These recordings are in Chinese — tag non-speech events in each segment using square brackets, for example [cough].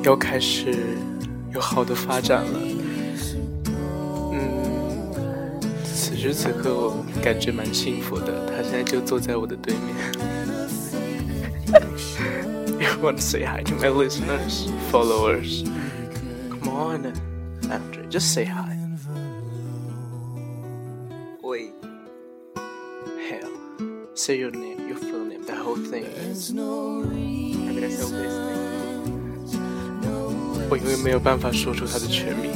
于要开始有好的发展了。嗯，此时此刻我感觉蛮幸福的，他现在就坐在我的对面。you [laughs] want to say hi to my listeners, followers? Come on, Andre, just say hi. Wait. Hell. Say your name, your full name, the whole thing. I mean, that's the whole thing. 我永远没有办法说出他的全名。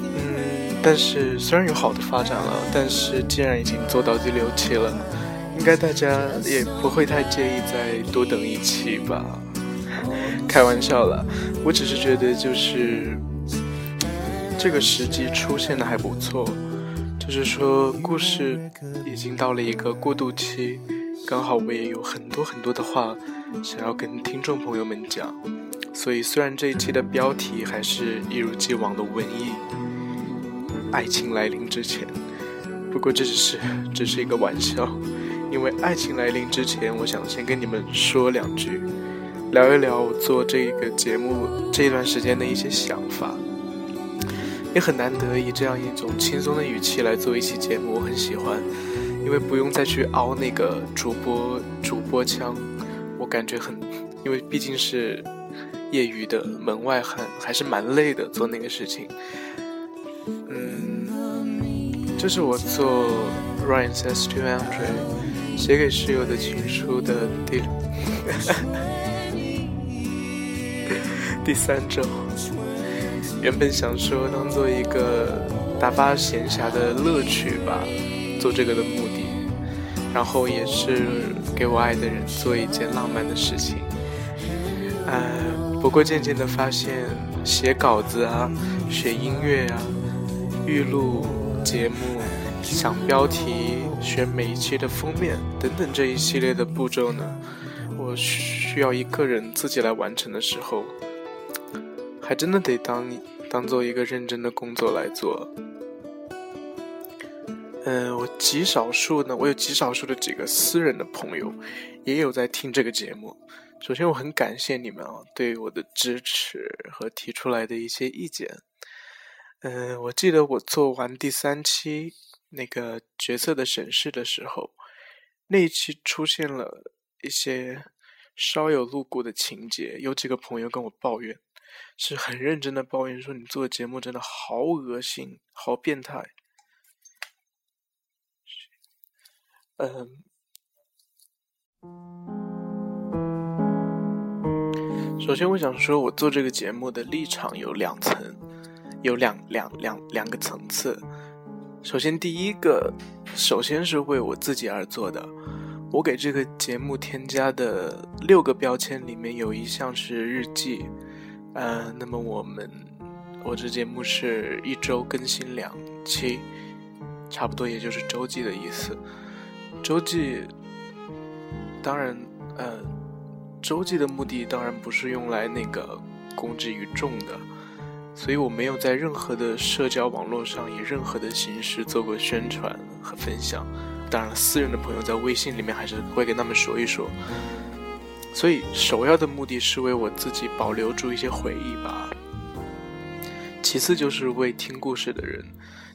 嗯，但是虽然有好的发展了，但是既然已经做到第六期了，应该大家也不会太介意再多等一期吧？开玩笑了，我只是觉得就是这个时机出现的还不错，就是说故事已经到了一个过渡期，刚好我也有很多很多的话想要跟听众朋友们讲，所以虽然这一期的标题还是一如既往的文艺，爱情来临之前，不过这只是只是一个玩笑，因为爱情来临之前，我想先跟你们说两句，聊一聊我做这个节目这一段时间的一些想法。也很难得以这样一种轻松的语气来做一期节目，我很喜欢，因为不用再去熬那个主播主播腔，我感觉很，因为毕竟是业余的门外汉，还是蛮累的做那个事情。嗯，这是我做 Ryan says to Andre 写给室友的情书的第 [laughs] 第三周。原本想说当做一个打发闲暇的乐趣吧，做这个的目，然后也是给我爱的人做一件浪漫的事情。呃，不过渐渐的发现，写稿子啊，学音乐啊，预录节目、想标题、选每一期的封面等等这一系列的步骤呢，我需要一个人自己来完成的时候，还真的得当当做一个认真的工作来做。嗯，我极少数呢，我有极少数的几个私人的朋友，也有在听这个节目。首先，我很感谢你们啊，对我的支持和提出来的一些意见。嗯，我记得我做完第三期那个角色的审视的时候，那一期出现了一些稍有露骨的情节，有几个朋友跟我抱怨。是很认真的抱怨说：“你做的节目真的好恶心，好变态。”嗯，首先我想说，我做这个节目的立场有两层，有两两两两个层次。首先，第一个，首先是为我自己而做的。我给这个节目添加的六个标签里面有一项是日记。呃，那么我们我这节目是一周更新两期，差不多也就是周记的意思。周记，当然，呃，周记的目的当然不是用来那个公之于众的，所以我没有在任何的社交网络上以任何的形式做过宣传和分享。当然，私人的朋友在微信里面还是会跟他们说一说。所以，首要的目的是为我自己保留住一些回忆吧。其次，就是为听故事的人，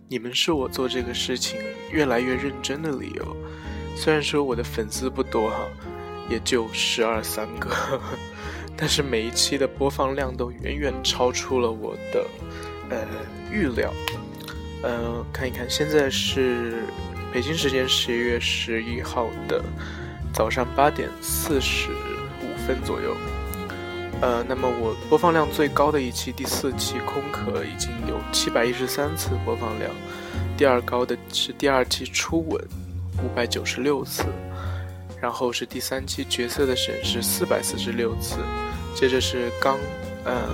你们是我做这个事情越来越认真的理由。虽然说我的粉丝不多哈，也就十二三个，[laughs] 但是每一期的播放量都远远超出了我的呃预料。呃，看一看，现在是北京时间十一月十一号的早上八点四十五。分左右，呃，那么我播放量最高的一期第四期《空壳》已经有七百一十三次播放量，第二高的是第二期《初吻》，五百九十六次，然后是第三期角色的审视四百四十六次，接着是刚，呃，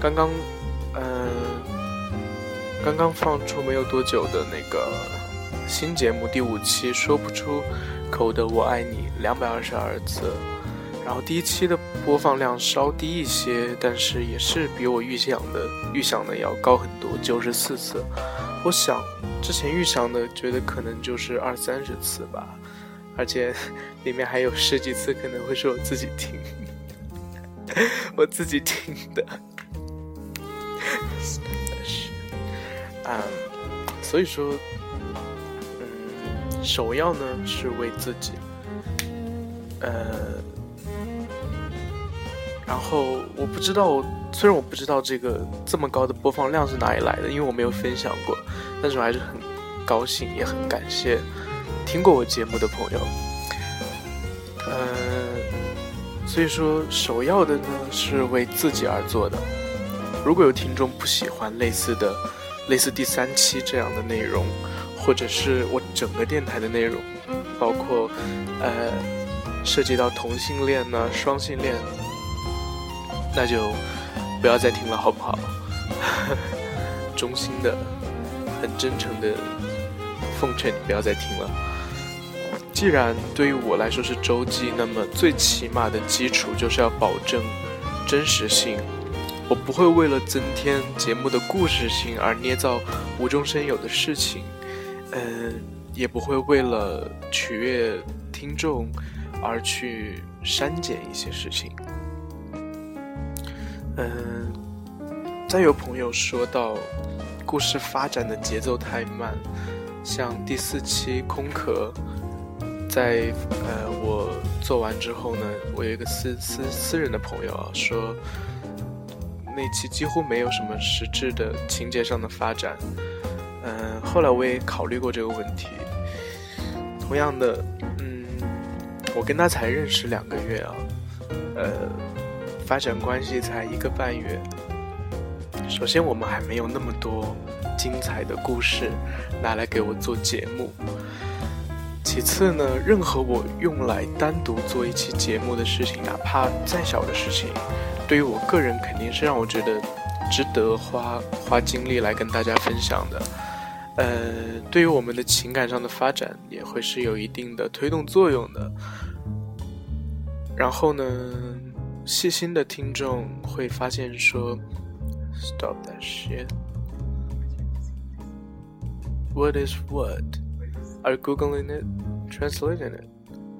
刚刚，呃，刚刚放出没有多久的那个新节目第五期《说不出口的我爱你》，两百二十二次。然后第一期的播放量稍低一些，但是也是比我预想的预想的要高很多，九十四次。我想之前预想的，觉得可能就是二三十次吧，而且 [laughs] 里面还有十几次可能会是我自己听，[laughs] 我自己听的，真的是。啊，所以说，嗯，首要呢是为自己，呃。然后我不知道，虽然我不知道这个这么高的播放量是哪里来的，因为我没有分享过，但是我还是很高兴，也很感谢听过我节目的朋友。呃，所以说首要的呢是为自己而做的。如果有听众不喜欢类似的、类似第三期这样的内容，或者是我整个电台的内容，包括呃涉及到同性恋呢、双性恋。那就不要再听了，好不好？[laughs] 衷心的、很真诚的奉劝你不要再听了。既然对于我来说是周记，那么最起码的基础就是要保证真实性。我不会为了增添节目的故事性而捏造无中生有的事情，嗯，也不会为了取悦听众而去删减一些事情。嗯，再有朋友说到，故事发展的节奏太慢，像第四期空壳，在呃我做完之后呢，我有一个私私私人的朋友啊说，那期几乎没有什么实质的情节上的发展。嗯，后来我也考虑过这个问题，同样的，嗯，我跟他才认识两个月啊，呃。发展关系才一个半月，首先我们还没有那么多精彩的故事拿来给我做节目。其次呢，任何我用来单独做一期节目的事情，哪怕再小的事情，对于我个人肯定是让我觉得值得花花精力来跟大家分享的。呃，对于我们的情感上的发展也会是有一定的推动作用的。然后呢？细心的听众会发现说 ：“Stop that shit. What is what? Are you googling it? Translating it?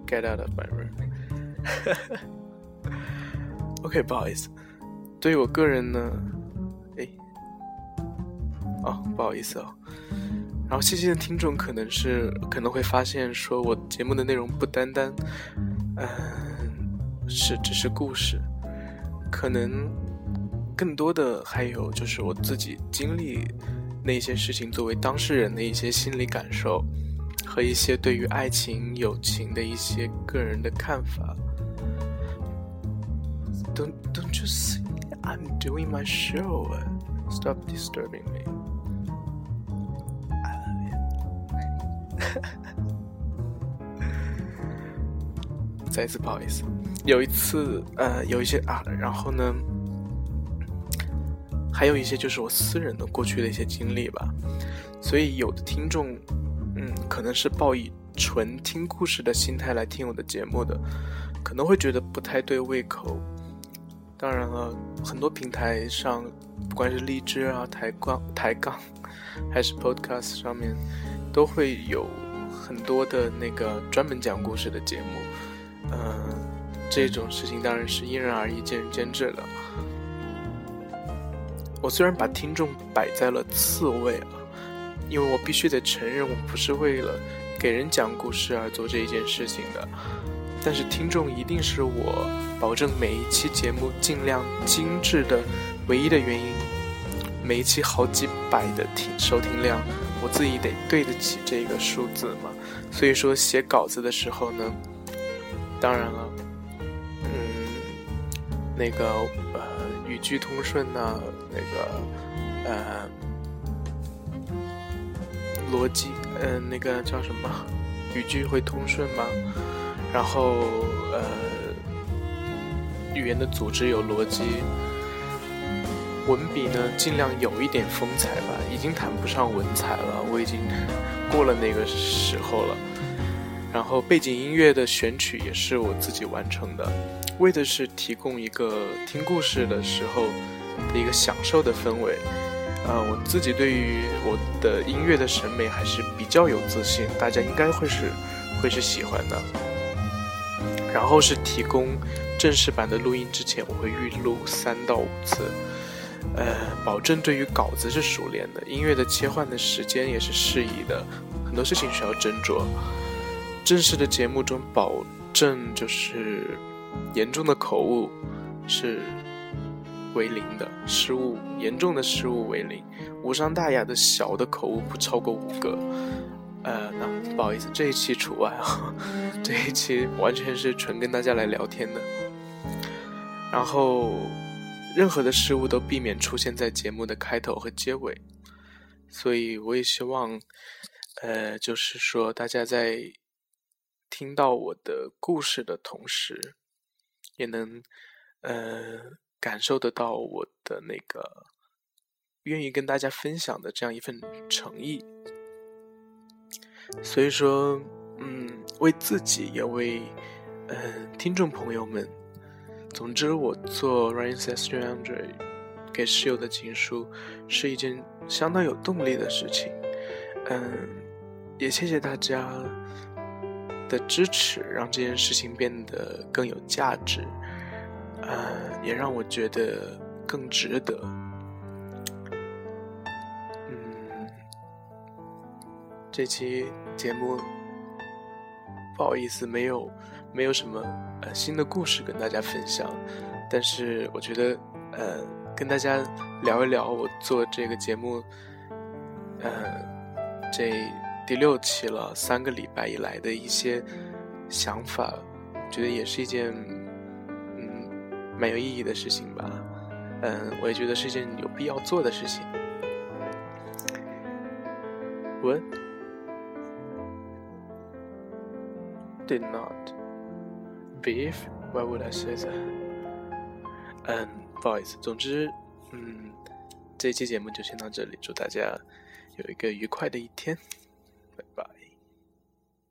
Get out of my room.” [laughs] OK，不好意思。对于我个人呢，哎，哦，不好意思哦。然后细心的听众可能是可能会发现，说我节目的内容不单单，嗯。是，只是故事，可能 更多的还有就是我自己经历那些事情，作为当事人的一些心理感受，和一些对于爱情、友情的一些个人的看法。Don't don't you see I'm doing my show? Stop disturbing me. I love you. [laughs] 再一次不好意思。有一次，呃，有一些啊，然后呢，还有一些就是我私人的过去的一些经历吧。所以有的听众，嗯，可能是抱以纯听故事的心态来听我的节目的，可能会觉得不太对胃口。当然了，很多平台上，不管是荔枝啊、抬杠、抬杠，[laughs] 还是 Podcast 上面，都会有很多的那个专门讲故事的节目。嗯，这种事情当然是因人而异、见仁见智了。我虽然把听众摆在了次位啊，因为我必须得承认，我不是为了给人讲故事而做这一件事情的。但是听众一定是我保证每一期节目尽量精致的唯一的原因。每一期好几百的听收听量，我自己得对得起这个数字嘛。所以说写稿子的时候呢。当然了，嗯，那个呃，句通顺呢，那个呃，逻辑，嗯，那个叫什么？语句会通顺吗？然后呃，语言的组织有逻辑，文笔呢尽量有一点风采吧，已经谈不上文采了，我已经过了那个时候了。然后背景音乐的选曲也是我自己完成的，为的是提供一个听故事的时候的一个享受的氛围。呃，我自己对于我的音乐的审美还是比较有自信，大家应该会是会是喜欢的。然后是提供正式版的录音之前，我会预录三到五次，呃，保证对于稿子是熟练的，音乐的切换的时间也是适宜的，很多事情需要斟酌。正式的节目中，保证就是严重的口误是。为零的失误，严重的失误为零，无伤大雅的小的口误不超过五个。呃，那不好意思，这一期除外啊，[laughs] 这一期完全是纯跟大家来聊天的。然后，任何的失误都避免出现在节目的开头和结尾。所以，我也希望，呃，就是说大家在听到我的故事的同时，也能，呃。感受得到我的那个愿意跟大家分享的这样一份诚意，所以说，嗯，为自己也为嗯听众朋友们，总之，我做 Ryan Says to Andre 给室友的情书是一件相当有动力的事情，嗯，也谢谢大家的支持，让这件事情变得更有价值。呃，也让我觉得更值得。嗯，这期节目不好意思，没有没有什么呃新的故事跟大家分享，但是我觉得呃跟大家聊一聊我做这个节目，呃这第六期了，三个礼拜以来的一些想法，觉得也是一件。嗯蛮有意义的事情吧，嗯，我也觉得是一件有必要做的事情。What did not beef? Why would I say that? 嗯，不好意思，总之，嗯，这期节目就先到这里，祝大家有一个愉快的一天。Bye.